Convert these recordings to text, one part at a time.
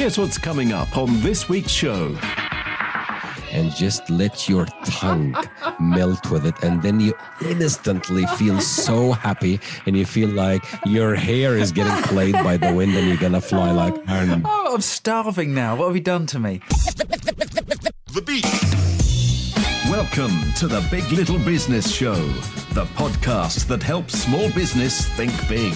Here's what's coming up on this week's show. and just let your tongue melt with it and then you instantly feel so happy and you feel like your hair is getting played by the wind and you're gonna fly like oh. Iron Oh, I'm starving now. What have you done to me? The beat. Welcome to the Big Little Business Show, the podcast that helps small business think big.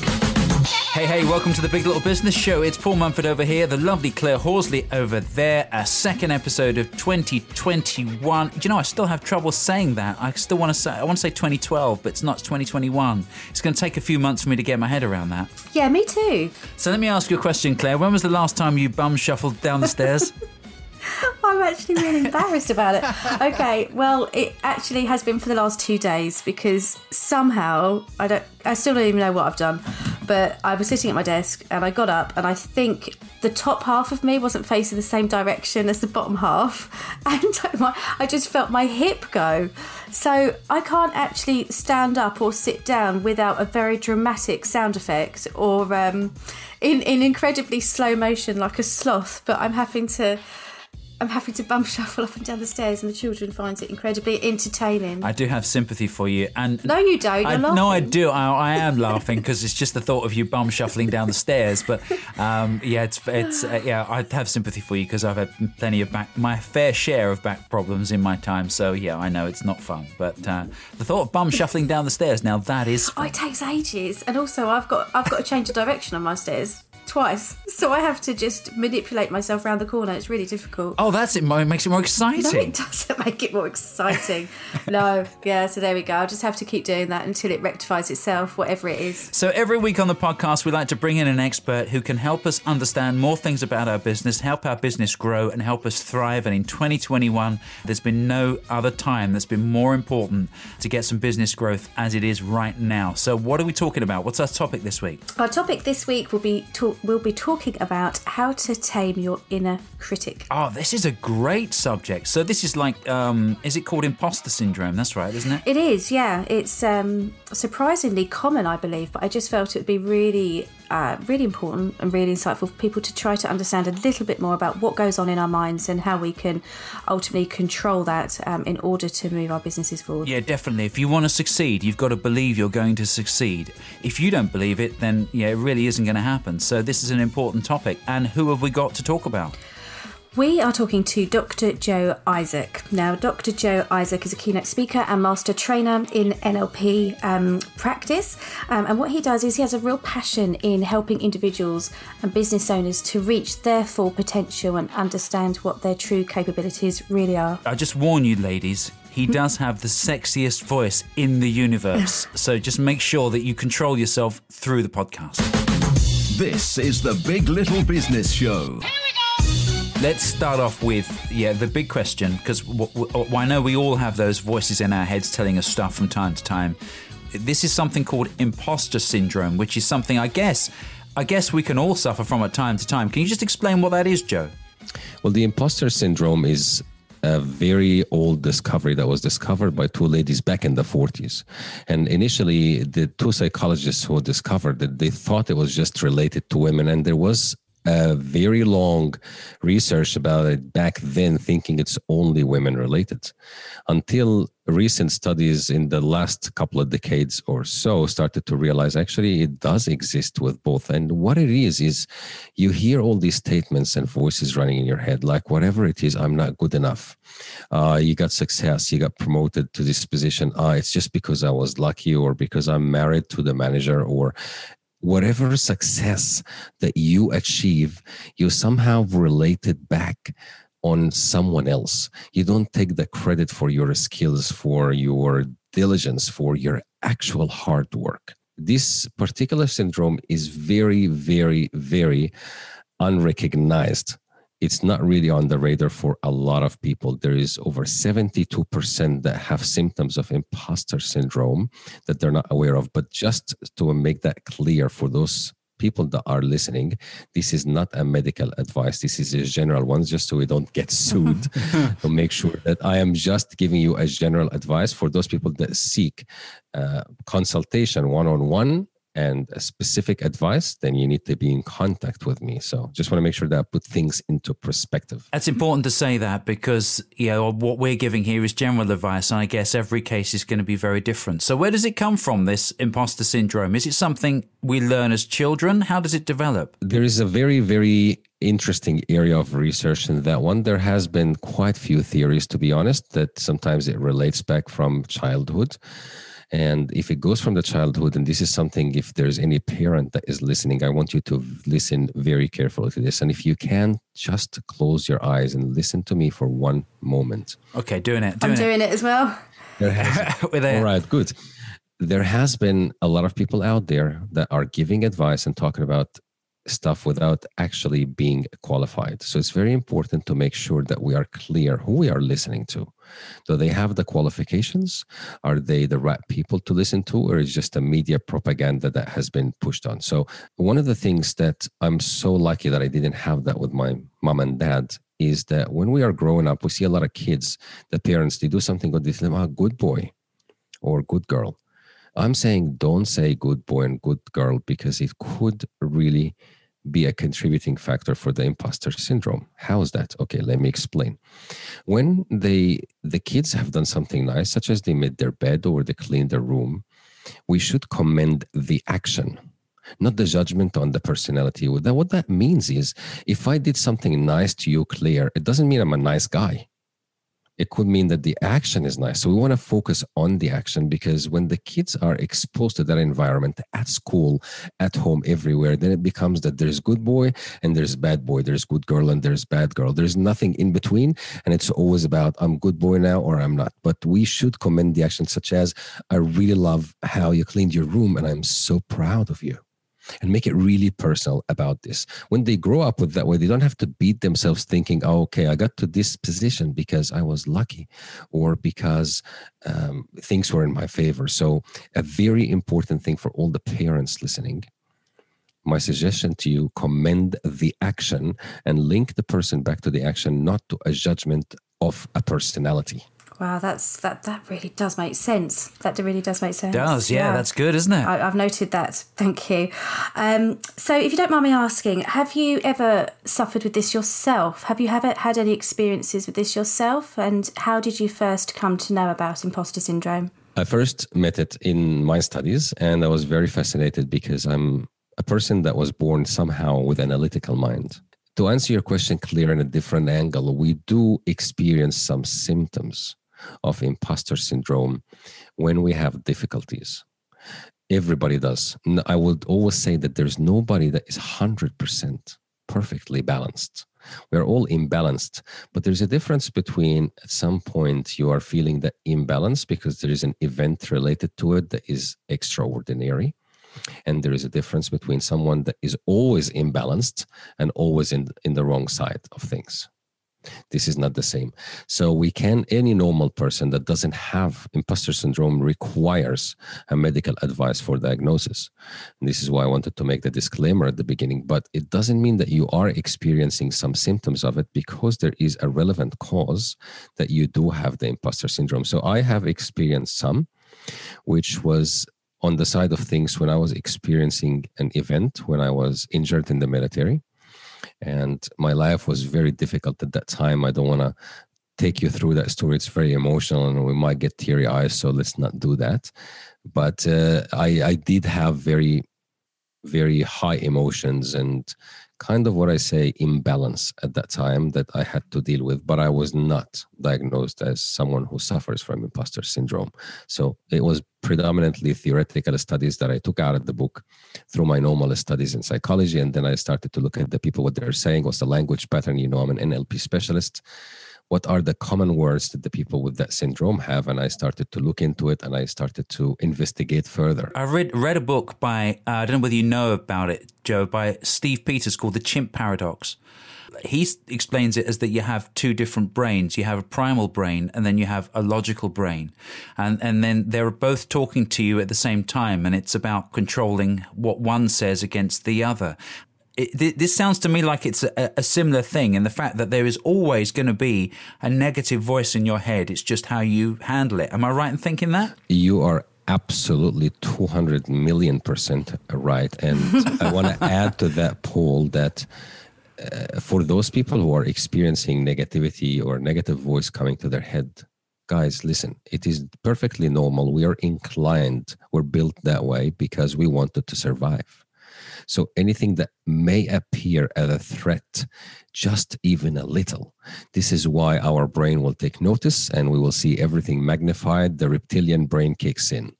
Hey, hey, welcome to the Big Little Business Show. It's Paul Mumford over here, the lovely Claire Horsley over there. A second episode of 2021. Do you know, I still have trouble saying that. I still want to say, I want to say 2012, but it's not, it's 2021. It's going to take a few months for me to get my head around that. Yeah, me too. So let me ask you a question, Claire. When was the last time you bum shuffled down the stairs? I'm actually really embarrassed about it. Okay, well, it actually has been for the last two days because somehow I don't, I still don't even know what I've done. But I was sitting at my desk and I got up and I think the top half of me wasn't facing the same direction as the bottom half, and my, I just felt my hip go. So I can't actually stand up or sit down without a very dramatic sound effect or um, in in incredibly slow motion like a sloth. But I'm having to. I'm happy to bum shuffle up and down the stairs, and the children find it incredibly entertaining. I do have sympathy for you. And no, you don't. You're I, laughing. no, I do. I, I am laughing because it's just the thought of you bum shuffling down the stairs. But um, yeah, it's it's uh, yeah. I have sympathy for you because I've had plenty of back, my fair share of back problems in my time. So yeah, I know it's not fun. But uh, the thought of bum shuffling down the stairs now that is Oh, fun. it takes ages, and also I've got I've got to change the direction on my stairs twice, so I have to just manipulate myself around the corner. It's really difficult. Oh, that's it. It makes it more exciting. No, it doesn't make it more exciting. no, yeah. So there we go. I'll just have to keep doing that until it rectifies itself, whatever it is. So every week on the podcast, we like to bring in an expert who can help us understand more things about our business, help our business grow, and help us thrive. And in 2021, there's been no other time that's been more important to get some business growth as it is right now. So what are we talking about? What's our topic this week? Our topic this week will be talk, we'll be talking about how to tame your inner critic. Oh, this is a great subject. So this is like, um, is it called imposter syndrome? That's right, isn't it? It is, yeah. It's um, surprisingly common, I believe, but I just felt it would be really, uh, really important and really insightful for people to try to understand a little bit more about what goes on in our minds and how we can ultimately control that um, in order to move our businesses forward. Yeah, definitely. If you want to succeed, you've got to believe you're going to succeed. If you don't believe it, then yeah, it really isn't going to happen. So this is an important topic. And who have we got to talk about? We are talking to Dr. Joe Isaac. Now, Dr. Joe Isaac is a keynote speaker and master trainer in NLP um, practice. Um, and what he does is he has a real passion in helping individuals and business owners to reach their full potential and understand what their true capabilities really are. I just warn you, ladies. He does have the sexiest voice in the universe. so just make sure that you control yourself through the podcast. This is the Big Little Business Show. Let's start off with yeah the big question because w- w- I know we all have those voices in our heads telling us stuff from time to time. This is something called imposter syndrome, which is something I guess I guess we can all suffer from at time to time. Can you just explain what that is, Joe? Well, the imposter syndrome is a very old discovery that was discovered by two ladies back in the 40s. And initially, the two psychologists who discovered it, they thought it was just related to women. And there was a very long research about it back then, thinking it's only women related, until recent studies in the last couple of decades or so started to realize actually it does exist with both. And what it is, is you hear all these statements and voices running in your head, like whatever it is, I'm not good enough. Uh, you got success, you got promoted to this position. Ah, it's just because I was lucky or because I'm married to the manager or whatever success that you achieve, you somehow relate it back on someone else. You don't take the credit for your skills, for your diligence, for your actual hard work. This particular syndrome is very, very, very unrecognized. It's not really on the radar for a lot of people. There is over 72% that have symptoms of imposter syndrome that they're not aware of. But just to make that clear for those people that are listening, this is not a medical advice. This is a general one, just so we don't get sued. to make sure that I am just giving you a general advice for those people that seek uh, consultation one on one and a specific advice, then you need to be in contact with me. So just want to make sure that I put things into perspective. It's important to say that because you know what we're giving here is general advice, and I guess every case is going to be very different. So where does it come from? This imposter syndrome is it something we learn as children? How does it develop? There is a very very interesting area of research in that one. There has been quite few theories, to be honest, that sometimes it relates back from childhood. And if it goes from the childhood, and this is something, if there's any parent that is listening, I want you to listen very carefully to this. And if you can, just close your eyes and listen to me for one moment. Okay, doing it. Doing I'm doing it, as well. All right, good. There has been a lot of people out there that are giving advice and talking about stuff without actually being qualified. So it's very important to make sure that we are clear who we are listening to. Do they have the qualifications? Are they the right people to listen to, or is just a media propaganda that has been pushed on? So one of the things that I'm so lucky that I didn't have that with my mom and dad is that when we are growing up, we see a lot of kids, the parents, they do something good, they say, oh, good boy or good girl. I'm saying don't say good boy and good girl because it could really be a contributing factor for the imposter syndrome. How is that? Okay, let me explain. When they the kids have done something nice, such as they made their bed or they cleaned their room, we should commend the action, not the judgment on the personality. What that means is if I did something nice to you, Claire, it doesn't mean I'm a nice guy it could mean that the action is nice. So we want to focus on the action because when the kids are exposed to that environment at school, at home, everywhere, then it becomes that there's good boy and there's bad boy, there's good girl and there's bad girl. There's nothing in between. And it's always about I'm good boy now or I'm not. But we should commend the action such as I really love how you cleaned your room and I'm so proud of you and make it really personal about this. When they grow up with that way, they don't have to beat themselves thinking, oh, okay, I got to this position because I was lucky or because um, things were in my favor. So, a very important thing for all the parents listening. My suggestion to you commend the action and link the person back to the action, not to a judgment of a personality. Wow, that's that. That really does make sense. That really does make sense. It Does yeah, yeah. that's good, isn't it? I, have noted that. Thank you. Um, so, if you don't mind me asking, have you ever suffered with this yourself? Have you ever had any experiences with this yourself? And how did you first come to know about imposter syndrome? I first met it in my studies, and I was very fascinated because I'm a person that was born somehow with an analytical mind. To answer your question Claire in a different angle, we do experience some symptoms of imposter syndrome when we have difficulties. Everybody does. I would always say that there's nobody that is 100% perfectly balanced. We are all imbalanced, but there's a difference between at some point you are feeling that imbalance because there is an event related to it that is extraordinary. And there is a difference between someone that is always imbalanced and always in, in the wrong side of things. This is not the same. So we can, any normal person that doesn't have imposter syndrome requires a medical advice for diagnosis. And this is why I wanted to make the disclaimer at the beginning, but it doesn't mean that you are experiencing some symptoms of it because there is a relevant cause that you do have the imposter syndrome. So I have experienced some, which was on the side of things when I was experiencing an event when I was injured in the military and my life was very difficult at that time. I don't want to take you through that story. It's very emotional, and we might get teary eyes. So let's not do that. But uh, I, I did have very, very high emotions and kind of what I say imbalance at that time that I had to deal with, but I was not diagnosed as someone who suffers from imposter syndrome. So it was predominantly theoretical studies that I took out of the book through my normal studies in psychology. And then I started to look at the people, what they're saying, what's the language pattern. You know, I'm an NLP specialist what are the common words that the people with that syndrome have and i started to look into it and i started to investigate further i read read a book by uh, i don't know whether you know about it joe by steve peters called the chimp paradox he explains it as that you have two different brains. You have a primal brain and then you have a logical brain. And, and then they're both talking to you at the same time. And it's about controlling what one says against the other it, this sounds to me like it's a, a, similar thing in the fact that there is always going to be a negative voice in your head. It's just how you handle it. Am I right in thinking that? You are absolutely 200 million percent right. And I want to add to that, Paul, that uh, for those people who are experiencing negativity or negative voice coming to their head, guys, listen, it is perfectly normal. We are inclined, we're built that way because we wanted to survive. So anything that may appear as a threat, just even a little, this is why our brain will take notice and we will see everything magnified. The reptilian brain kicks in.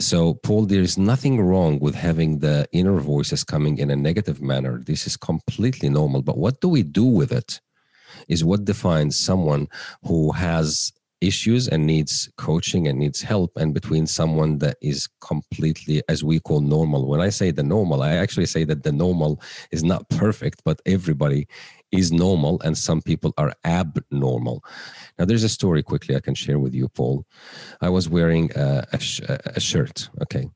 So, Paul, there is nothing wrong with having the inner voices coming in a negative manner. This is completely normal. But what do we do with it? Is what defines someone who has issues and needs coaching and needs help and between someone that is completely as we call normal. When i say the normal i actually say that the normal is not perfect but everybody is normal and some people are abnormal. Now there's a story quickly i can share with you paul. I was wearing a, a, sh- a shirt okay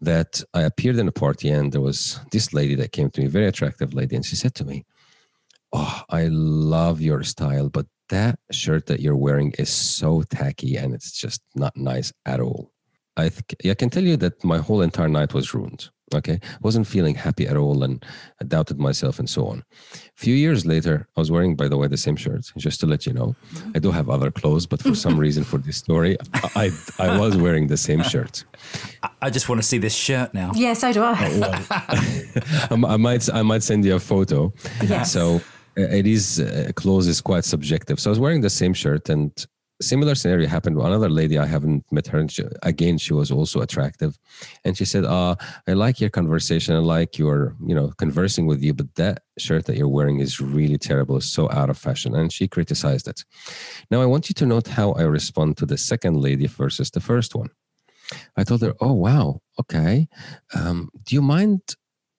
that i appeared in a party and there was this lady that came to me very attractive lady and she said to me oh i love your style but that shirt that you're wearing is so tacky and it's just not nice at all. I th- I can tell you that my whole entire night was ruined. Okay, wasn't feeling happy at all, and I doubted myself and so on. A few years later, I was wearing, by the way, the same shirt. Just to let you know, I do have other clothes, but for some reason, for this story, I I was wearing the same shirt. I just want to see this shirt now. Yeah, so do I. Oh, I might I might send you a photo. Yes. So it is uh, clothes is quite subjective. So I was wearing the same shirt, and similar scenario happened with another lady. I haven't met her. She, again, she was also attractive, and she said, "Ah, I like your conversation. I like your, you know, conversing with you, but that shirt that you're wearing is really terrible. It's so out of fashion." And she criticized it. Now I want you to note how I respond to the second lady versus the first one. I told her, "Oh wow, okay. Um, do you mind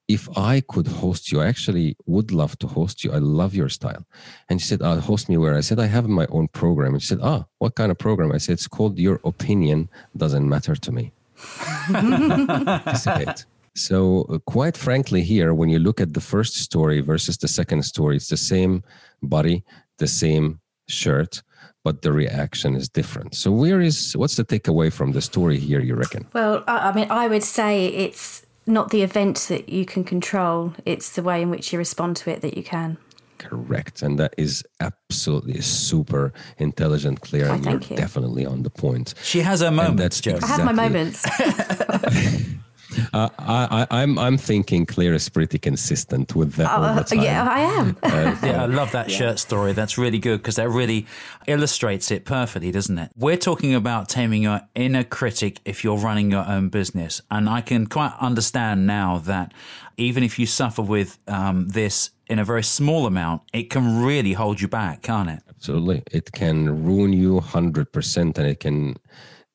if I could host you, I actually would love to host you. I love your style. And she said, uh, host me where? I said, I have my own program. And she said, ah, what kind of program? I said, it's called Your Opinion Doesn't Matter to Me. so, uh, quite frankly, here, when you look at the first story versus the second story, it's the same body, the same shirt, but the reaction is different. So, where is what's the takeaway from the story here, you reckon? Well, I I mean, I would say it's not the event that you can control, it's the way in which you respond to it that you can. Correct. And that is absolutely super intelligent, Claire, Oh, and you're you. definitely on the point. She has her And moments, that's Joe. I have my moments. Uh, I, I, I'm, I'm thinking Claire is pretty consistent with that all the Uh, time. yeah, I am. Yeah, I love that shirt story. That's really good because that really illustrates it perfectly, doesn't it? We're talking about taming your inner critic if you're running your own business. And I can quite understand now that even if you suffer with um, this in a very small amount, it can really hold you back, can't it? Absolutely. It can ruin you 100% and it can.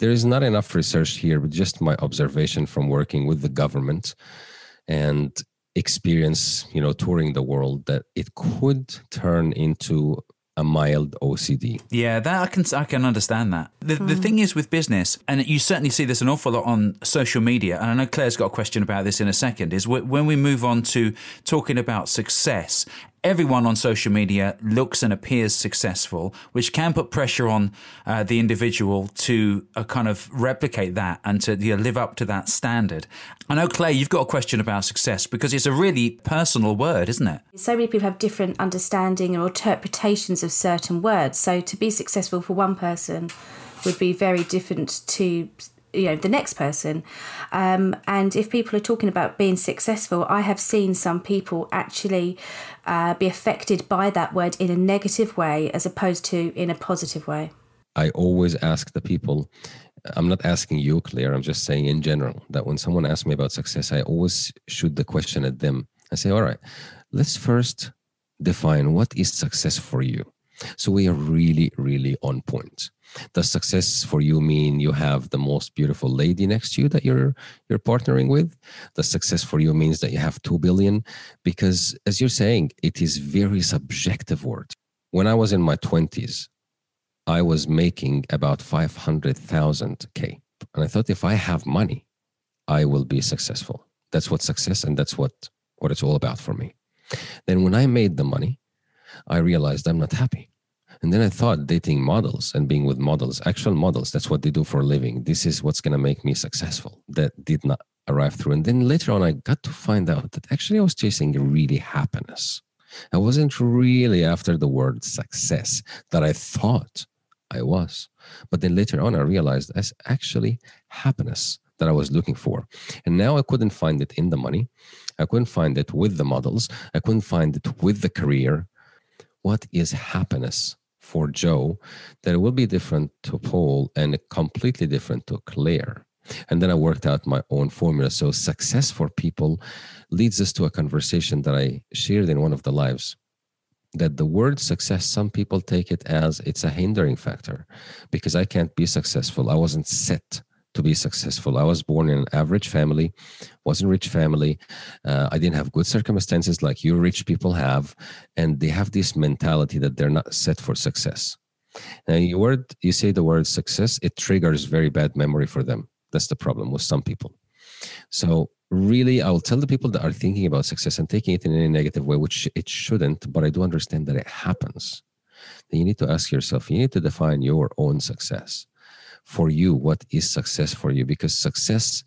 There is not enough research here, but just my observation from working with the government and experience, you know, touring the world that it could turn into a mild OCD. Yeah, that I can I can understand that. The the thing is with business, and you certainly see this an awful lot on social media. And I know Claire's got a question about this in a second. Is when we move on to talking about success. Everyone on social media looks and appears successful, which can put pressure on uh, the individual to uh, kind of replicate that and to you know, live up to that standard. I know, Claire, you've got a question about success because it's a really personal word, isn't it? So many people have different understanding or interpretations of certain words. So to be successful for one person would be very different to you know the next person um, and if people are talking about being successful i have seen some people actually uh, be affected by that word in a negative way as opposed to in a positive way I always ask the people, I'm not asking you, Claire, I'm just saying in general that when someone asks me about success, I always shoot the question at them. I say, all right, let's first define what is success for you. So we are really, really on point. Does success for you mean you have the most beautiful lady next to you that you're you're partnering with? Does success for you means that you have two billion? Because as you're saying, it is very subjective word. When I was in my twenties, I was making about 500,000 K. And I thought if I have money, I will be successful. That's what success and that's what, what it's all about for me. Then when I made the money, I realized I'm not happy And then I thought dating models and being with models, actual models, that's what they do for a living. This is what's going to make me successful. That did not arrive through. And then later on, I got to find out that actually I was chasing really happiness. I wasn't really after the word success that I thought I was. But then later on, I realized that's actually happiness that I was looking for. And now I couldn't find it in the money. I couldn't find it with the models. I couldn't find it with the career. What is happiness for Joe that will be different to Paul and completely different to Claire? And then I worked out my own formula. So success for people leads us to a conversation that I shared in one of the lives that the word success, some people take it as it's a hindering factor because I can't be successful. I wasn't set to be successful. I was born in an average family, wasn't rich family. Uh, I didn't have good circumstances like you rich people have, and they have this mentality that they're not set for success. Now, you word you say the word success, it triggers very bad memory for them. That's the problem with some people. So really, I'll tell the people that are thinking about success and taking it in a negative way, which it shouldn't, but I do understand that it happens. Then you need to ask yourself, you need to define your own success. For you, what is success for you? Because success,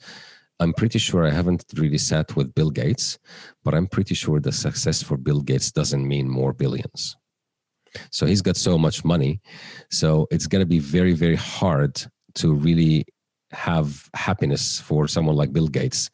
I'm pretty sure I haven't really sat with Bill Gates, but I'm pretty sure the success for Bill Gates doesn't mean more billions. So he's got so much money. So it's going to be very, very hard to really have happiness for someone like Bill Gates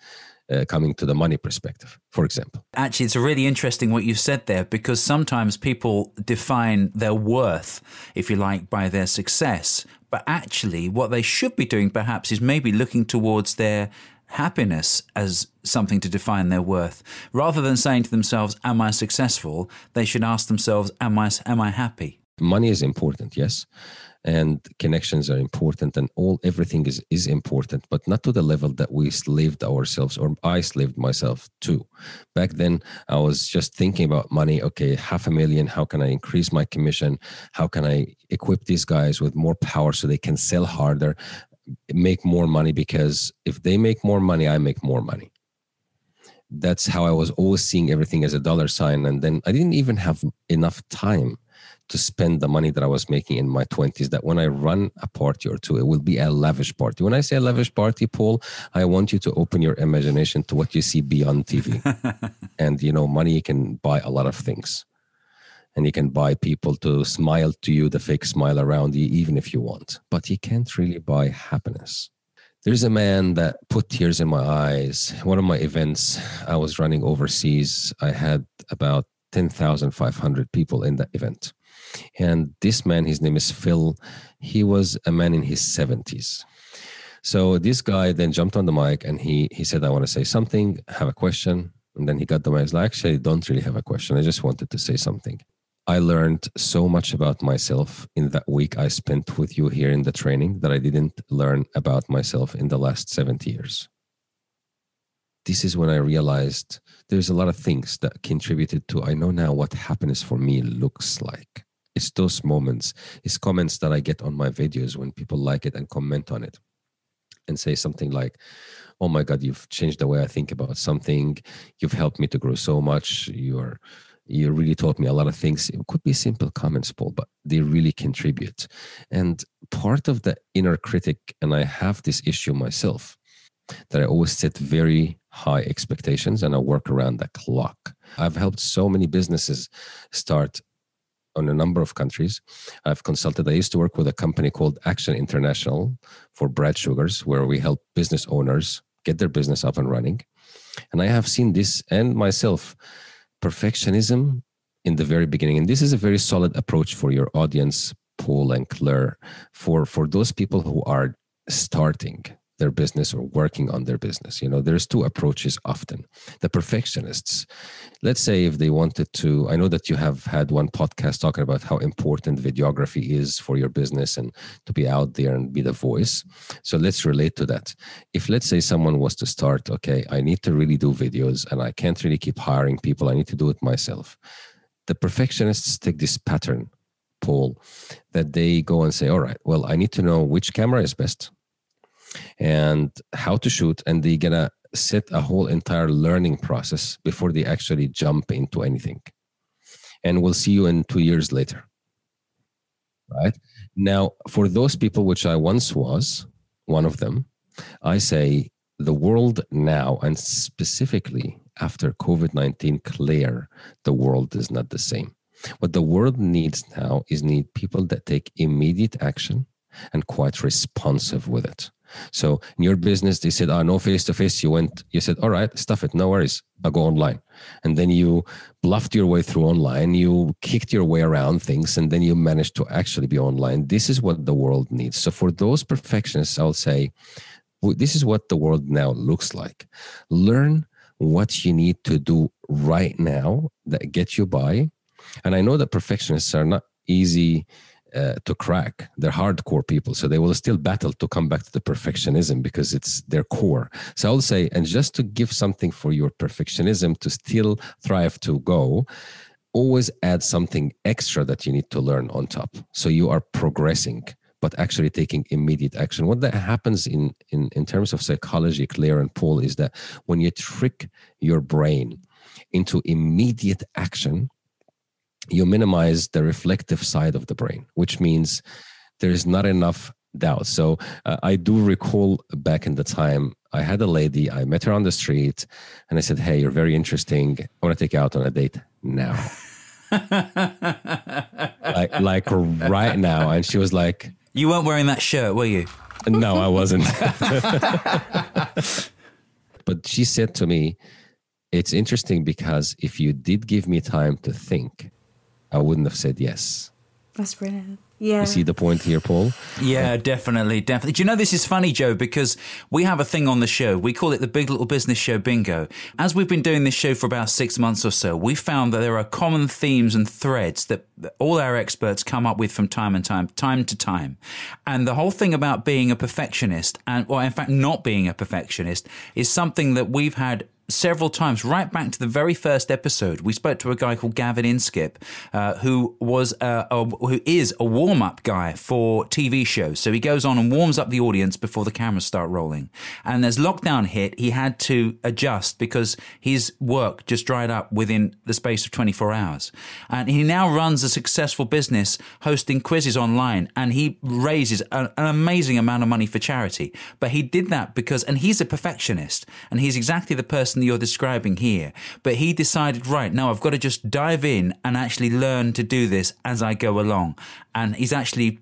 uh, coming to the money perspective, for example. Actually, it's really interesting what you've said there because sometimes people define their worth, if you like, by their success. But actually, what they should be doing perhaps is maybe looking towards their happiness as something to define their worth. Rather than saying to themselves, Am I successful? they should ask themselves, Am I, am I happy? Money is important, yes and connections are important and all everything is is important but not to the level that we slaved ourselves or i slaved myself to. Back then i was just thinking about money. Okay half a million how can i increase my commission? How can i equip these guys with more power so they can sell harder make more money? Because if they make more money i make more money. That's how i was always seeing everything as a dollar sign and then i didn't even have enough time to spend the money that I was making in my 20s. That when I run a party or two, it will be a lavish party. When I say a lavish party, Paul, I want you to open your imagination to what you see beyond TV. and, you know, money can buy a lot of things. And you can buy people to smile to you, the fake smile around you, even if you want. But you can't really buy happiness. There's a man that put tears in my eyes. One of my events I was running overseas, I had about 10,500 people in that event and this man, his name is Phil, he was a man in his 70s. So this guy then jumped on the mic and he he said, I want to say something, have a question. And then he got the mic. He's like, actually, I don't really have a question. I just wanted to say something. I learned so much about myself in that week I spent with you here in the training that I didn't learn about myself in the last 70 years. This is when I realized there's a lot of things that contributed to I know now what happiness for me looks like it's those moments it's comments that i get on my videos when people like it and comment on it and say something like oh my god you've changed the way i think about something. You've helped me to grow so much. You're you really taught me a lot of things. It could be simple comments paul but they really contribute. And part of the inner critic and i have this issue myself that i always set very high expectations and i work around the clock. I've helped so many businesses start on a number of countries. I've consulted. I used to work with a company called Action International for Brad Sugars, where we help business owners get their business up and running. And I have seen this and myself perfectionism in the very beginning. And this is a very solid approach for your audience, Paul and Claire, for, for those people who are starting their business or working on their business. You know, there's two approaches often. The perfectionists, let's say if they wanted to, I know that you have had one podcast talking about how important videography is for your business and to be out there and be the voice. So let's relate to that. If let's say someone was to start, okay, I need to really do videos and I can't really keep hiring people, I need to do it myself. The perfectionists take this pattern, Paul, that they go and say, all right, well, I need to know which camera is best and how to shoot and they're gonna set a whole entire learning process before they actually jump into anything and we'll see you in two years later right? Now, for those people, which I once was one of them, I say the world now, and specifically after COVID 19 Claire, the world is not the same. What the world needs now is need people that take immediate action and quite responsive with it. So in your business, they said, "Ah, oh, no face to face." You went, you said, "All right, stuff it, no worries, I'll go online." And then you bluffed your way through online. You kicked your way around things, and then you managed to actually be online. This is what the world needs. So for those perfectionists, I'll say, this is what the world now looks like. Learn what you need to do right now that get you by. And I know that perfectionists are not easy uh, to crack. They're hardcore people, so they will still battle to come back to the perfectionism because it's their core. So I'll say, and just to give something for your perfectionism to still thrive to go, always add something extra that you need to learn on top. So you are progressing but actually taking immediate action. What that happens in, in, in terms of psychology, Claire and Paul, is that when you trick your brain into immediate action, you minimize the reflective side of the brain, which means there is not enough doubt. So uh, I do recall back in the time I had a lady, I met her on the street, and I said, Hey, you're very interesting. I want to take you out on a date now. like, like right now. And she was like, You weren't wearing that shirt, were you? No, I wasn't. but she said to me, It's interesting because if you did give me time to think, I wouldn't have said yes. That's brilliant. Yeah. You see the point here, Paul? Yeah, definitely, definitely. Do you know this is funny, Joe? Because we have a thing on the show. We call it the Big Little Business Show Bingo. As we've been doing this show for about six months or so, we found that there are common themes and threads that all our experts come up with from time and time, time to time. And the whole thing about being a perfectionist and, well, in fact, not being a perfectionist is something that we've had several times, right back to the very first episode. We spoke to a guy called Gavin Inskip, uh, who was uh, a, who is a warm up guy for TV shows. So he goes on and warms up the audience before the cameras start rolling. And as lockdown hit, he had to adjust because his work just dried up within the space of 24 hours. And he now runs a successful business hosting quizzes online, and he raises an, an amazing amount of money for charity. But he did that because, and he's a perfectionist, and he's exactly the person person that you're describing here. But he decided, right, now I've got to just dive in and actually learn to do this as I go along. And he's actually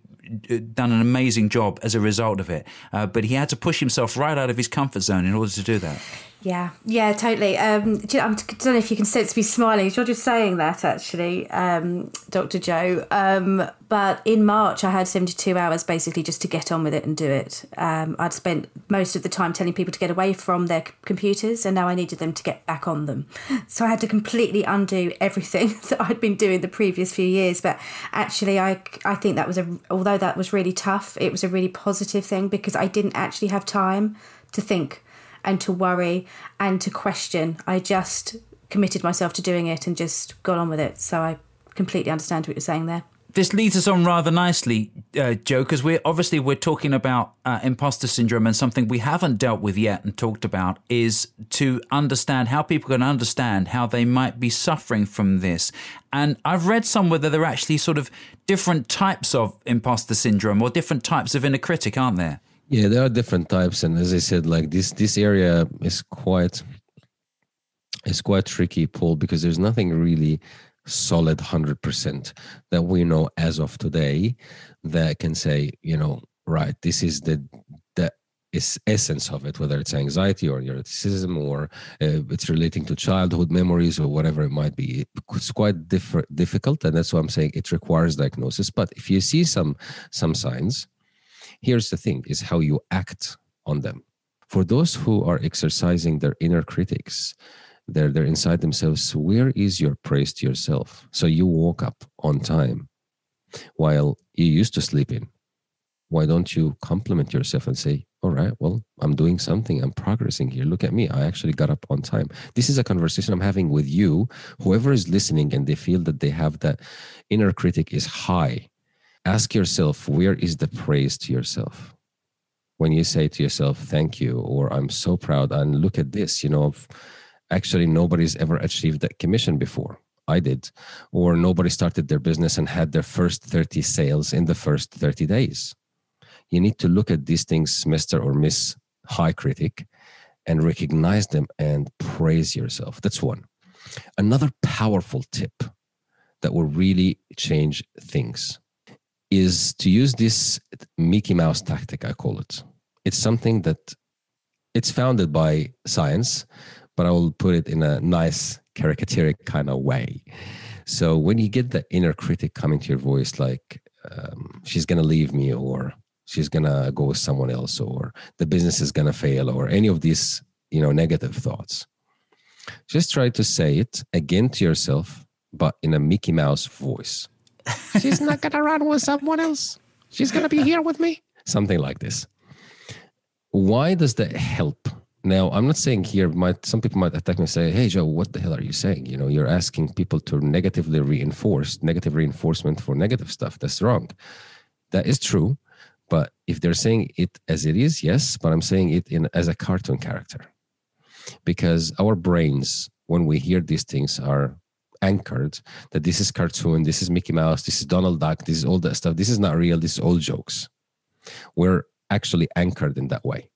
uh, done an amazing job as a result of it. Uh, but he had to push himself right out of his comfort zone in order to do that. Yeah, yeah, totally. Um, do you I don't know if you can sense me smiling. You're just saying that, actually, um, Dr. Joe. Um, but in March, I had 72 hours basically just to get on with it and do it. Um, I'd spent most of the time telling people to get away from their computers, and now I needed them to get back on them. So I had to completely undo everything that I'd been doing the previous few years. But actually, I, I think that was a, although that was really tough, it was a really positive thing because I didn't actually have time to think and to worry and to question. I just committed myself to doing it and just got on with it. So I completely understand what you're saying there. This leads us on rather nicely, uh, Joe, because we're obviously we're talking about uh, imposter syndrome, and something we haven't dealt with yet and talked about is to understand how people can understand how they might be suffering from this. And I've read somewhere that there are actually sort of different types of imposter syndrome or different types of inner critic, aren't there? Yeah, there are different types, and as I said, like this this area is quite is quite tricky, Paul, because there's nothing really solid hundred percent that we know as of today that can say, you know, right, this is the the is essence of it, whether it's anxiety or neuroticism or uh, it's relating to childhood memories or whatever it might be. It's quite different, difficult, and that's why I'm saying it requires diagnosis. But if you see some some signs, Here's the thing is how you act on them. For those who are exercising their inner critics, they're, they're inside themselves, where is your praise to yourself? So you woke up on time while you used to sleep in. Why don't you compliment yourself and say, all right, well, I'm doing something. I'm progressing here. Look at me. I actually got up on time. This is a conversation I'm having with you. Whoever is listening and they feel that they have that inner critic is high, ask yourself where is the praise to yourself when you say to yourself thank you or i'm so proud and look at this you know actually nobody's ever achieved that commission before I did, or nobody started their business and had their first 30 sales in the first 30 days. You need to look at these things, Mr. or Miss High Critic, and recognize them and praise yourself. That's one. Another powerful tip that will really change things is to use this Mickey Mouse tactic, I call it. It's something that it's founded by science, but I will put it in a nice caricaturic kind of way. So when you get the inner critic coming to your voice, like um, she's to leave me, or she's to go with someone else, or the business is to fail, or any of these, you know, negative thoughts, just try to say it again to yourself, but in a Mickey Mouse voice. She's not going to run with someone else. She's going to be here with me. Something like this. Why does that help? Now, I'm not saying here, might some people might attack me and say, Hey, Joe, what the hell are you saying? You know, you're asking people to negatively reinforce, negative reinforcement for negative stuff. That's wrong. That is true. But if they're saying it as it is, yes, but I'm saying it in as a cartoon character. Because our brains, when we hear these things, are anchored that this is cartoon, this is Mickey Mouse, this is Donald Duck, this is all that stuff. This is not real, this is all jokes. We're actually anchored in that way.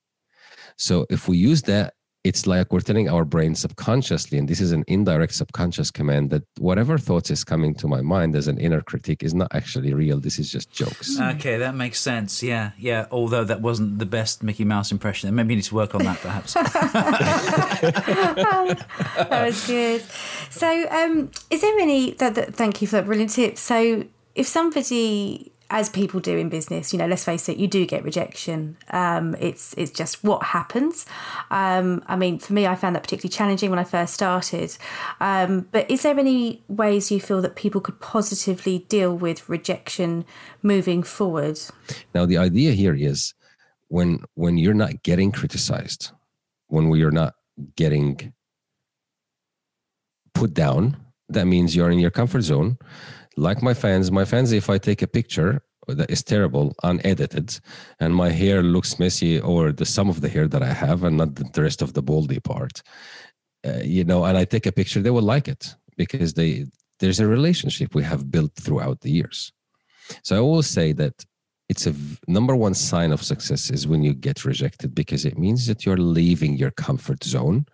So if we use that, it's like we're telling our brain subconsciously, and this is an indirect subconscious command that whatever thoughts is coming to my mind as an inner critique is not actually real. This is just jokes. Okay, that makes sense. Yeah, yeah. Although that wasn't the best Mickey Mouse impression, maybe you need to work on that, perhaps. that was good. So, um, is there any? That, that, thank you for that brilliant tip. So, if somebody as people do in business, you know, let's face it, you do get rejection. Um, it's it's just what happens. Um, I mean, for me, I found that particularly challenging when I first started. Um, but is there any ways you feel that people could positively deal with rejection moving forward? Now, the idea here is when when you're not getting criticized, when we are not getting put down, that means you're in your comfort zone like my fans, my fans, if I take a picture that is terrible, unedited, and my hair looks messy, or the some of the hair that I have, and not the rest of the baldy part, uh, you know, and I take a picture, they will like it because they there's a relationship we have built throughout the years. So I always say that it's a number one sign of success is when you get rejected because it means that you're leaving your comfort zone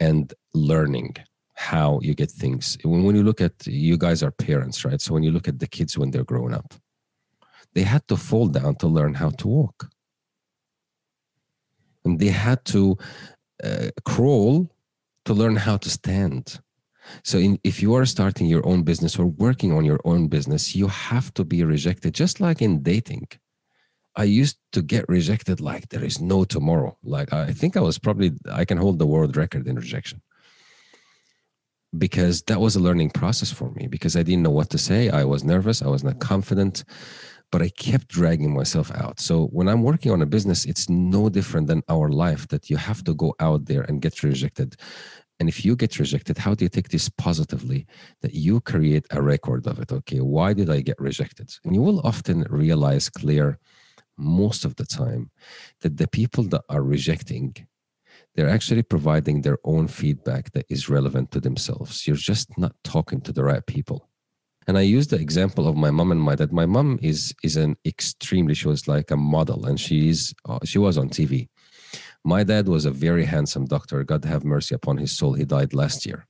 and learning how you get things. When, when you look at, you guys are parents, right? So when you look at the kids when they're growing up, they had to fall down to learn how to walk. And they had to uh, crawl to learn how to stand. So, in, if you are starting your own business or working on your own business, you have to be rejected, just like in dating. I used to get rejected like there is no tomorrow. Like, I think I was probably, I can hold the world record in rejection because that was a learning process for me because I didn't know what to say. I was nervous, I was not confident, but I kept dragging myself out. So when I'm working on a business, it's no different than our life that you have to go out there and get rejected. And if you get rejected, how do you take this positively? That you create a record of it. Okay, why did I get rejected? And you will often realize Claire most of the time that the people that are rejecting they're actually providing their own feedback that is relevant to themselves. You're just not talking to the right people. And I use the example of my mom and my dad. My mom is is an extremely she was like a model, and she's uh, she was on TV. My dad was a very handsome doctor. God have mercy upon his soul. He died last year.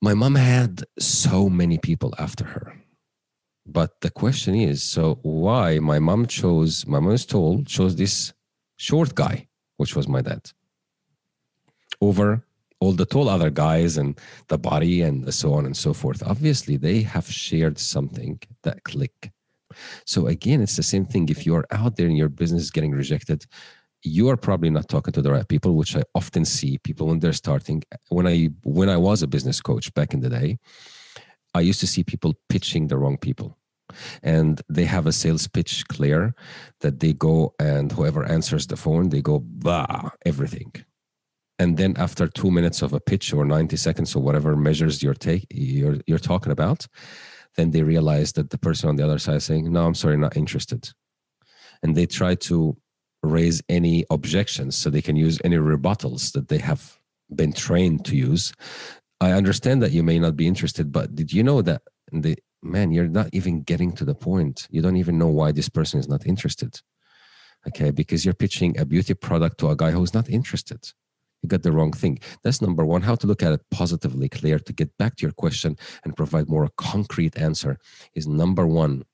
My mom had so many people after her. But the question is so why my mom chose, my mom is told, chose this short guy which was my dad, over all the tall other guys and the body and so on and so forth. Obviously, they have shared something that click. So again, it's the same thing. If you're out there and your business is getting rejected, you are probably not talking to the right people, which I often see people when they're starting. When I when I was a business coach back in the day, I used to see people pitching the wrong people and they have a sales pitch Claire that they go and whoever answers the phone they go bah everything. And then after two minutes of a pitch or 90 seconds or whatever measures you're take you're, you're talking about then they realize that the person on the other side is saying no i'm sorry not interested. And they try to raise any objections so they can use any rebuttals that they have been trained to use. I understand that you may not be interested, but did you know that the man, you're not even getting to the point. You don't even know why this person is not interested. Okay, because you're pitching a beauty product to a guy who's not interested. You got the wrong thing. That's number one. How to look at it positively, Claire to get back to your question and provide more concrete answer is number one.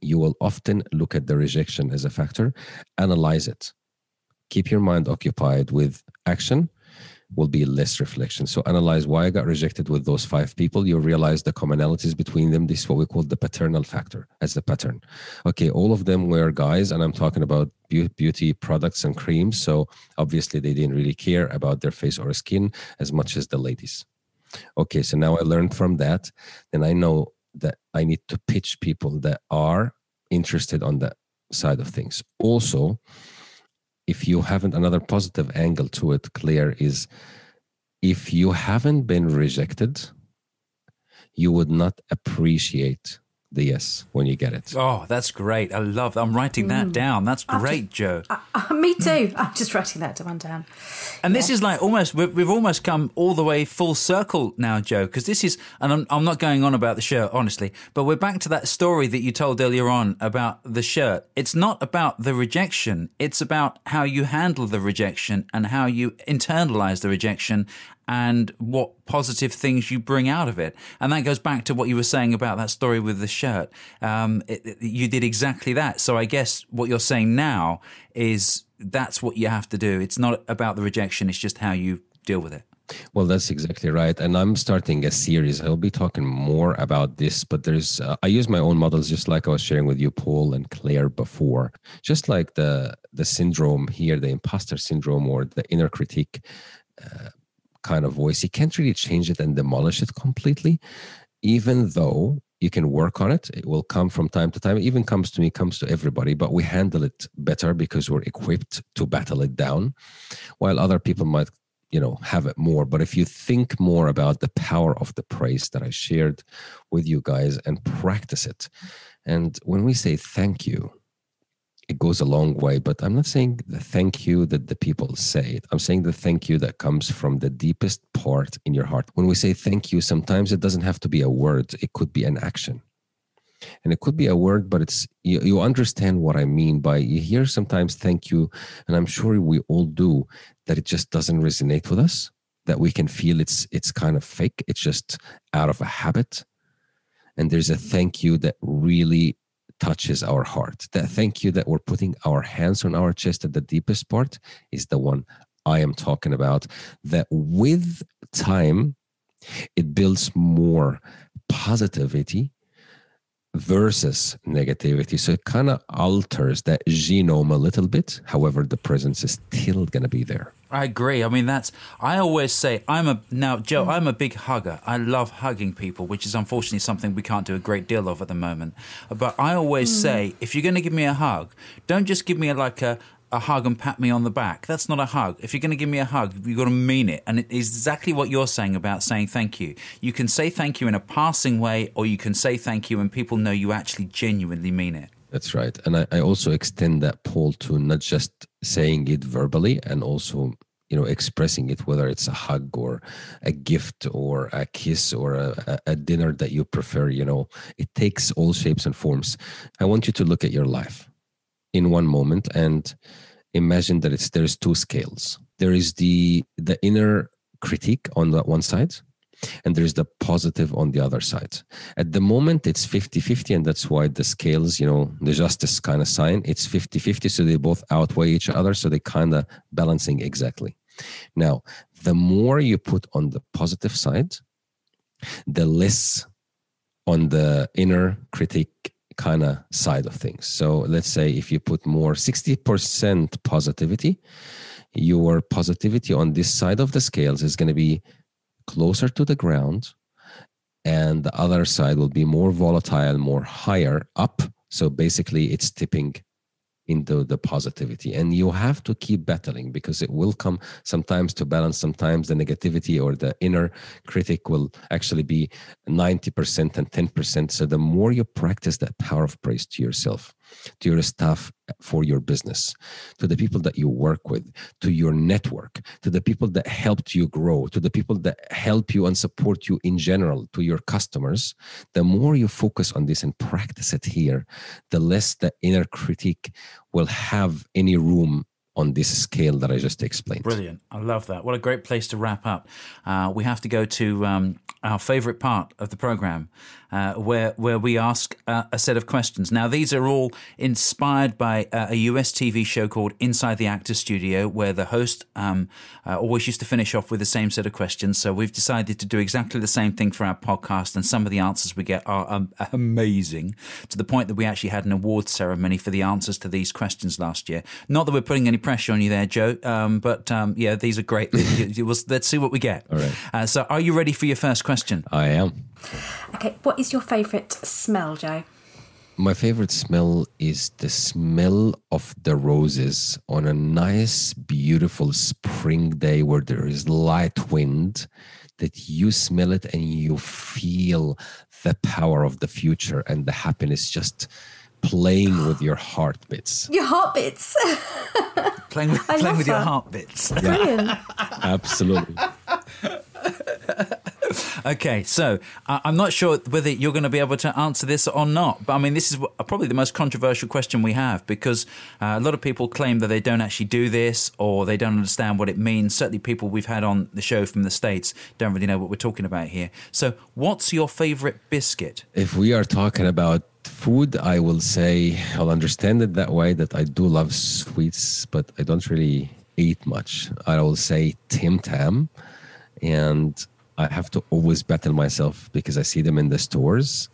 You will often look at the rejection as a factor, analyze it, keep your mind occupied with action will be less reflection. So analyze why I got rejected with those five people. You realize the commonalities between them. This is what we call the paternal factor as the pattern. Okay, all of them were guys, and I'm talking about beauty products and creams. So obviously they didn't really care about their face or skin as much as the ladies. Okay, so now I learned from that. Then I know that I need to pitch people that are interested on that side of things. Also, if you haven't another positive angle to it Claire is if you haven't been rejected you would not appreciate the yes when you get it. Oh, that's great. I love I'm writing that mm. down. That's great, Joe. Uh, uh, me too. I'm just writing that one down. And yes. this is like almost, we've, we've, almost come all the way full circle now, Joe, because this is, and I'm, I'm not going on about the shirt, honestly, but we're back to that story that you told earlier on about the shirt. It's not about the rejection, it's about how you handle the rejection and how you internalize the rejection and what positive things you bring out of it. And that goes back to what you were saying about that story with the shirt. Um, it, it, you did exactly that. So I guess what you're saying now is that's what you have to do. It's not about the rejection, it's just how you deal with it. Well, that's exactly right. And I'm starting a series. I'll be talking more about this, but there's, uh, I use my own models just like I was sharing with you, Paul and Claire before. Just like the, the syndrome here, the imposter syndrome or the inner critique. Uh, kind of voice. You can't really change it and demolish it completely, even though you can work on it. It will come from time to time. It even comes to me, comes to everybody, but we handle it better because we're equipped to battle it down, while other people might, you know, have it more. But if you think more about the power of the praise that I shared with you guys and practice it, and when we say thank you, it goes a long way. But I'm not saying the thank you that the people say it. I'm saying the thank you that comes from the deepest part in your heart. When we say thank you, sometimes it doesn't have to be a word, it could be an action. And it could be a word, but it's you, you understand what I mean by you hear sometimes thank you, and I'm sure we all do, that it just doesn't resonate with us, that we can feel it's it's kind of fake, it's just out of a habit. And there's a thank you that really touches our heart. That thank you that we're putting our hands on our chest at the deepest part is the one I am talking about. That with time, it builds more positivity versus negativity. So it kind of alters that genome a little bit. However, the presence is still going to be there. I agree. I mean, that's, I always say, I'm a, now, Joe, I'm a big hugger. I love hugging people, which is unfortunately something we can't do a great deal of at the moment. But I always mm. say, if you're going to give me a hug, don't just give me a, like a, a hug and pat me on the back. That's not a hug. If you're going to give me a hug, you've got to mean it. And it is exactly what you're saying about saying thank you. You can say thank you in a passing way, or you can say thank you and people know you actually genuinely mean it. That's right. And I, I also extend that, Paul, to not just saying it verbally and also you know expressing it whether it's a hug or a gift or a kiss or a, a, dinner that you prefer you know it takes all shapes and forms i want you to look at your life in one moment and imagine that it's there's two scales. There is the the inner critique on that one side and there's the positive on the other side. At the moment it's 50-50 and that's why the scales you know the justice kind of sign. It's 50-50 so they both outweigh each other so they kind of balancing exactly. Now the more you put on the positive side the less on the inner critique kind of side of things. So let's say if you put more 60% positivity, your positivity on this side of the scales is going to be closer to the ground and the other side will be more volatile, more higher up. So basically it's tipping into the positivity. And you have to keep battling because it will come sometimes to balance sometimes the negativity or the inner critic will actually be 90% and 10% so the more you practice that power of praise to yourself to your staff for your business, to the people that you work with, to your network, to the people that helped you grow, to the people that help you and support you in general, to your customers, the more you focus on this and practice it here, the less the inner critique will have any room on this scale that I just explained. Brilliant. I love that. What a great place to wrap up. Uh, we have to go to um, our favorite part of the program, uh, where where we ask uh, a set of questions. Now, these are all inspired by uh, a US TV show called Inside the Actor Studio, where the host um, uh, always used to finish off with the same set of questions. So we've decided to do exactly the same thing for our podcast, and some of the answers we get are um, amazing to the point that we actually had an awards ceremony for the answers to these questions last year. Not that we're putting any pressure on you there, Joe, um, but um, yeah, these are great. Let's see what we get. All right. Uh, so, are you ready for your first question? I am. Okay, what is your favourite smell, Joe? My favorite smell is the smell of the roses on a nice, beautiful spring day where there is light wind. That you smell it and you feel the power of the future and the happiness just playing with your heartbeats. Your heartbeats. playing with, playing with your heartbeats. Brilliant. Absolutely. okay, so uh, I'm not sure whether you're going to be able to answer this or not. But I mean, this is probably the most controversial question we have because uh, a lot of people claim that they don't actually do this or they don't understand what it means. Certainly, people we've had on the show from the States don't really know what we're talking about here. So, what's your favorite biscuit? If we are talking about food, I will say I'll understand it that way that I do love sweets, but I don't really eat much. I will say Tim Tam and I have to always battle myself because I see them in the stores.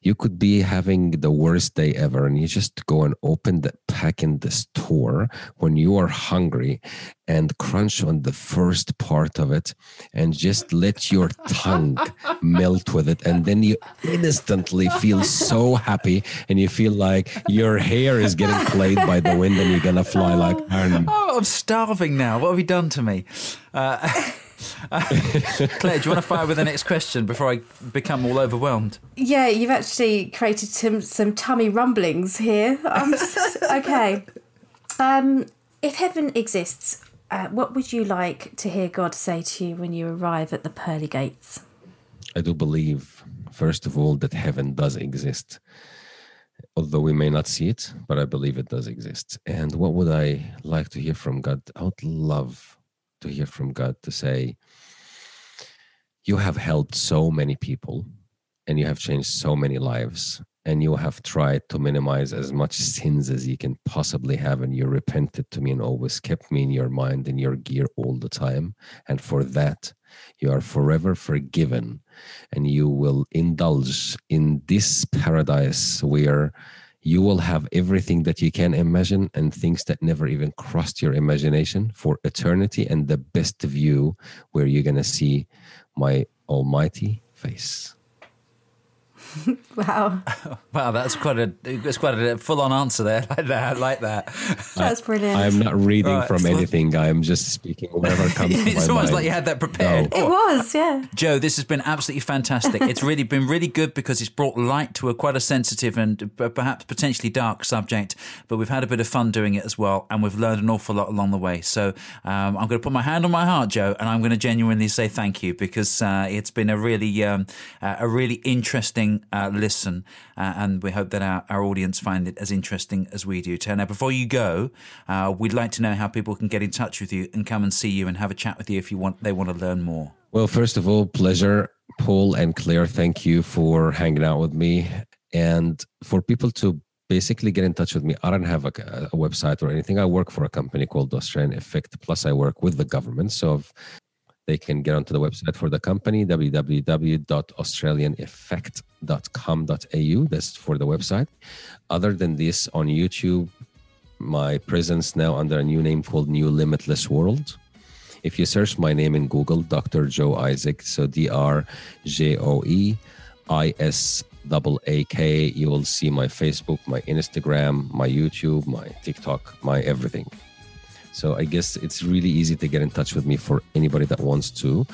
You could be having the worst day ever, and you just go and open the pack in the store when you are hungry and crunch on the first part of it and just let your tongue melt with it. And then you instantly feel so happy and you feel like your hair is getting played by the wind and you're going to fly like Aaron. Oh, I'm starving now. What have you done to me? Uh, Claire, do you want to fire with the next question before I become all overwhelmed? Yeah, you've actually created some some tummy rumblings here. Um, okay. Um, if heaven exists, uh, what would you like to hear God say to you when you arrive at the pearly gates? I do believe, first of all, that heaven does exist. Although we may not see it, but I believe it does exist. And what would I like to hear from God? I would love to hear from God to say, You have helped so many people and you have changed so many lives and you have tried to minimize as much sins as you can possibly have and you repented to me and always kept me in your mind and your gear all the time. And for that you are forever forgiven and you will indulge in this paradise where you will have everything that you can imagine and things that never even crossed your imagination for eternity and the best view where you're going to see my almighty face. wow. wow, that's quite a that's quite a full on answer there. Like that, I like that. That's brilliant. I, am not reading right, from anything. I am just speaking whatever comes to my It's almost mind. like you had that prepared. No. It was, yeah. Joe, this has been absolutely fantastic. it's really been really good because it's brought light to a quite a sensitive and perhaps potentially dark subject, but we've had a bit of fun doing it as well, and we've learned an awful lot along the way. So um, I'm going to put my hand on my heart, Joe, and I'm going to genuinely say thank you because uh, it's been a really um, uh, a really interesting uh, listen, uh, and we hope that our, our audience find it as interesting as we do. Now, before you go, uh, we'd like to know how people can get in touch with you and come and see you and have a chat with you if you want they want to learn more. Well, first of all, pleasure, Paul and Claire. Thank you for hanging out with me, and for people to basically get in touch with me. I don't have a, a, website or anything. I work for a company called Australian Effect. Plus, I work with the government. So if they can get onto the website for the company, www.australianeffect.com.au. That's for the website. Other than this, on YouTube, my presence now under a new name called New Limitless World. If you search my name in Google, Dr. Joe Isaak, so D R J O E I S double A K, you will see my Facebook, my Instagram, my YouTube, my TikTok, my everything. So I guess it's really easy to get in touch with me for anybody that wants to.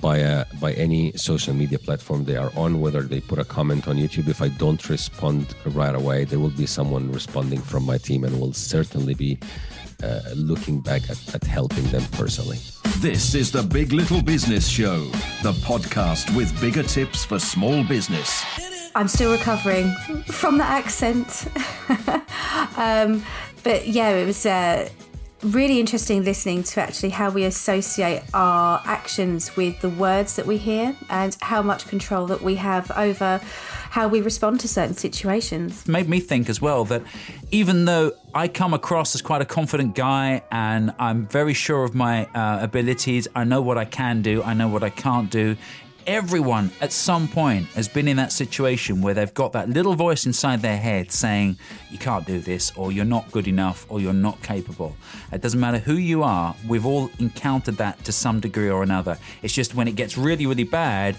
by a, by any social media platform they are on, whether they put a comment on YouTube. If I don't respond right away, there will be someone responding from my team, and will certainly be uh, looking back at, at helping them personally. This is the Big Little Business Show, the podcast with bigger tips for small business. I'm still recovering from the accent. um, but yeah, it was uh, really interesting listening to actually how we associate our actions with the words that we hear and how much control that we have over how we respond to certain situations. made me think as well that even though I come across as quite a confident guy and I'm very sure of my uh, abilities, I know what I can do, I know what I can't do. Everyone at some point has been in that situation where they've got that little voice inside their head saying, You can't do this, or you're not good enough, or you're not capable. It doesn't matter who you are, we've all encountered that to some degree or another. It's just when it gets really, really bad,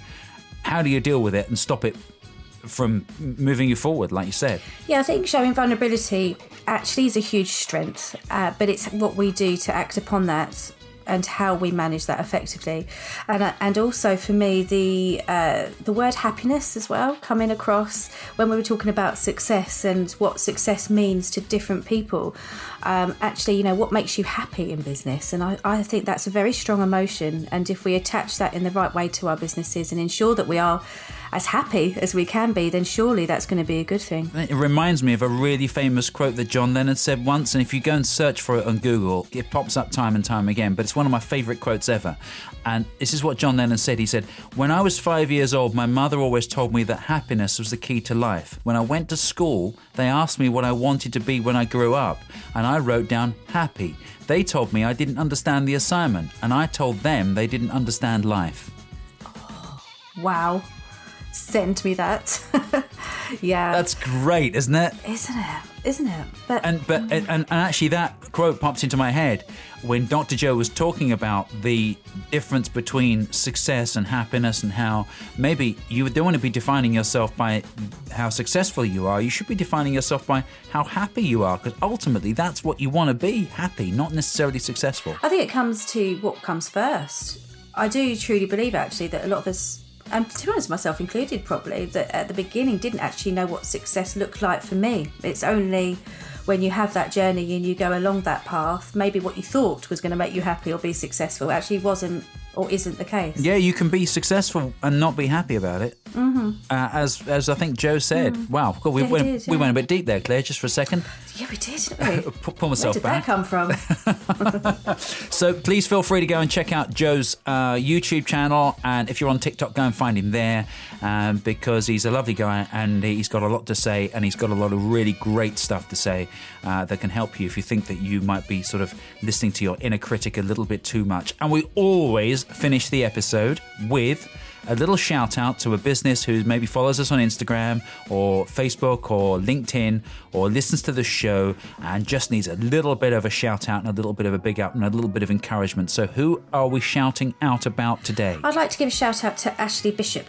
how do you deal with it and stop it from moving you forward, like you said? Yeah, I think showing vulnerability actually is a huge strength, uh, but it's what we do to act upon that and how we manage that effectively. And uh, and also for me, the uh, the word happiness as well coming across when we were talking about success and what success means to different people. Um, actually, you know, what makes you happy in business, and I, I think that's a very strong emotion. And if we attach that in the right way to our businesses and ensure that we are as happy as we can be, then surely that's going to be a good thing. It reminds me of a really famous quote that John Lennon said once, and if you go and search for it on Google, it pops up time and time again. But it's one of my favourite quotes ever. And this is what John Lennon said. He said, When I was five years old, my mother always told me that happiness was the key to life. When I went to school, they asked me what I wanted to be when I grew up, and I wrote down happy. They told me I didn't understand the assignment, and I told them they didn't understand life. Wow. Send me that. yeah. That's great, isn't it? isn't it? Isn't it? But And but mm. and, and actually that quote popped into my head when Dr. Joe was talking about the difference between success and happiness and how maybe you don't want to be defining yourself by how successful you are. You should be defining yourself by how happy you are because ultimately that's what you want to be, happy, not necessarily successful. I think it comes to what comes first. I do truly believe actually that a lot of us, and to be honest, myself included, probably that at the beginning didn't actually know what success looked like for me. It's only when you have that journey and you go along that path, maybe what you thought was going to make you happy or be successful actually wasn't or isn't the case. Yeah, you can be successful and not be happy about it. Mm-hmm. Uh, as as I think Joe said. Wow, God, we Yeah, went did, we went a bit deep there, Claire. Just for a second, Yeah, we did, didn't we? Pu- pull Where myself did back. that come from? So please feel free to go and check out Joe's uh, YouTube channel, and if you're on TikTok, go and find him there um, because he's a lovely guy and he's got a lot to say, and he's got a lot of really great stuff to say uh, that can help you if you think that you might be sort of listening to your inner critic a little bit too much. And we always finish the episode with a little shout out to a business who maybe follows us on Instagram or Facebook or LinkedIn or listens to the show and just needs a little bit of a shout out and a little bit of a big up and a little bit of encouragement. So, who are we shouting out about today? I'd like to give a shout out to Ashley Bishop.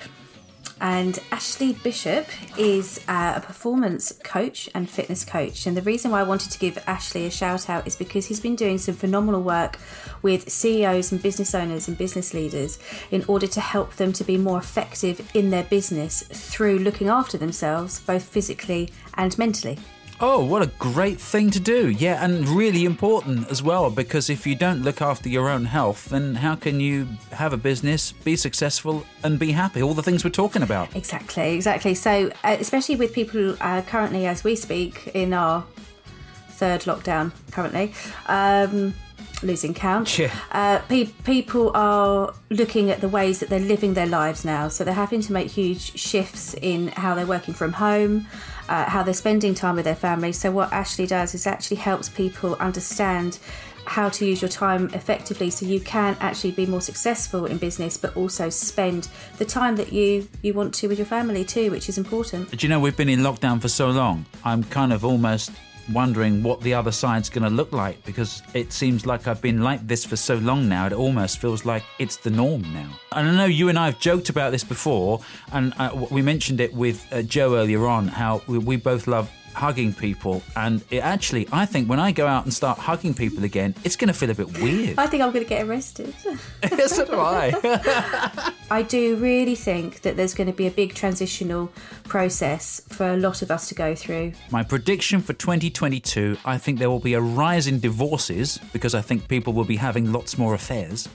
And Ashley Bishop is uh, a performance coach and fitness coach. And the reason why I wanted to give Ashley a shout out is because he's been doing some phenomenal work with CEOs and business owners and business leaders in order to help them to be more effective in their business through looking after themselves, both physically and mentally. Oh, what a great thing to do. Yeah, and really important as well because if you don't look after your own health, then how can you have a business, be successful, and be happy? All the things we're talking about. Exactly, exactly. So, uh, especially with people uh, currently, as we speak, in our third lockdown currently, um, losing count. Yeah. Uh, pe- people are looking at the ways that they're living their lives now. So they're having to make huge shifts in how they're working from home, uh, how they're spending time with their family. So what Ashley does is actually helps people understand how to use your time effectively so you can actually be more successful in business but also spend the time that you you want to with your family too which is important Do you know we've been in lockdown for so long? I'm kind of almost wondering what the other side's going to look like because it seems like I've been like this for so long now. It almost feels like it's the norm now. And I know you and I have joked about this before, and uh, we mentioned it with uh, Joe earlier on how we, we both love hugging people, and it actually, I think when I go out and start hugging people again, it's going to feel a bit weird. I think I'm going to get arrested. so do I. I do really think that there's going to be a big transitional process for a lot of us to go through. My prediction for 2022 I think there will be a rise in divorces because I think people will be having lots more affairs.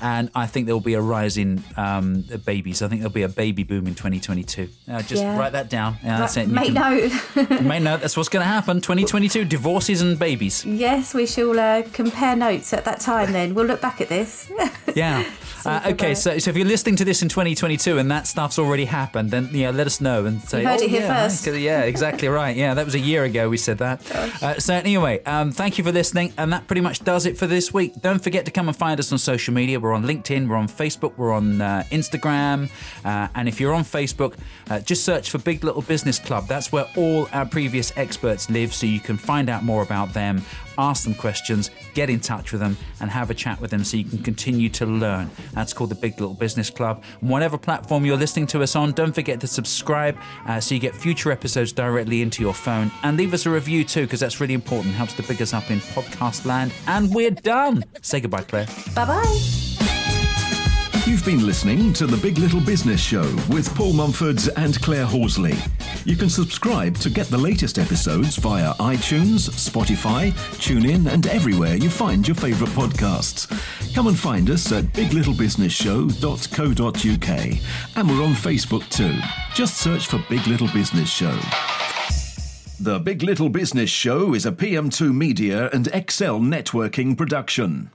And I think there will be a rise in um, babies. I think there'll be a baby boom in 2022. Uh, just Yeah. write that down. Yeah, that's it. Make can- note. Make note. That's what's going to happen. 2022 divorces and babies. yes, we shall uh, compare notes at that time then. We'll look back at this. Yeah. Uh, okay, so, so if you're listening to this in 2022 and that stuff's already happened, then yeah, let us know and say, You heard oh, it here yeah, first." Yeah, exactly right. Yeah, that was a year ago we said that. Uh, so anyway, um, thank you for listening, and that pretty much does it for this week. Don't forget to come and find us on social media. We're on LinkedIn, we're on Facebook, we're on uh, Instagram, uh, and if you're on Facebook, uh, just search for Big Little Business Club. That's where all our previous experts live, so you can find out more about them, ask them questions, get in touch with them, and have a chat with them so you can continue to learn. That's called the Big Little Business Club. And whatever platform you're listening to us on, don't forget to subscribe uh, so you get future episodes directly into your phone. And leave us a review too, because that's really important. helps to pick us up in podcast land. And we're done. Say goodbye, Claire. bye bye. You've been listening to The Big Little Business Show with Paul Mumfords and Claire Horsley. You can subscribe to get the latest episodes via iTunes, Spotify, TuneIn, and everywhere you find your favourite podcasts. Come and find us at biglittlebusinessshow.co.uk. And we're on Facebook too. Just search for Big Little Business Show. The Big Little Business Show is a PM2 Media and Excel networking production.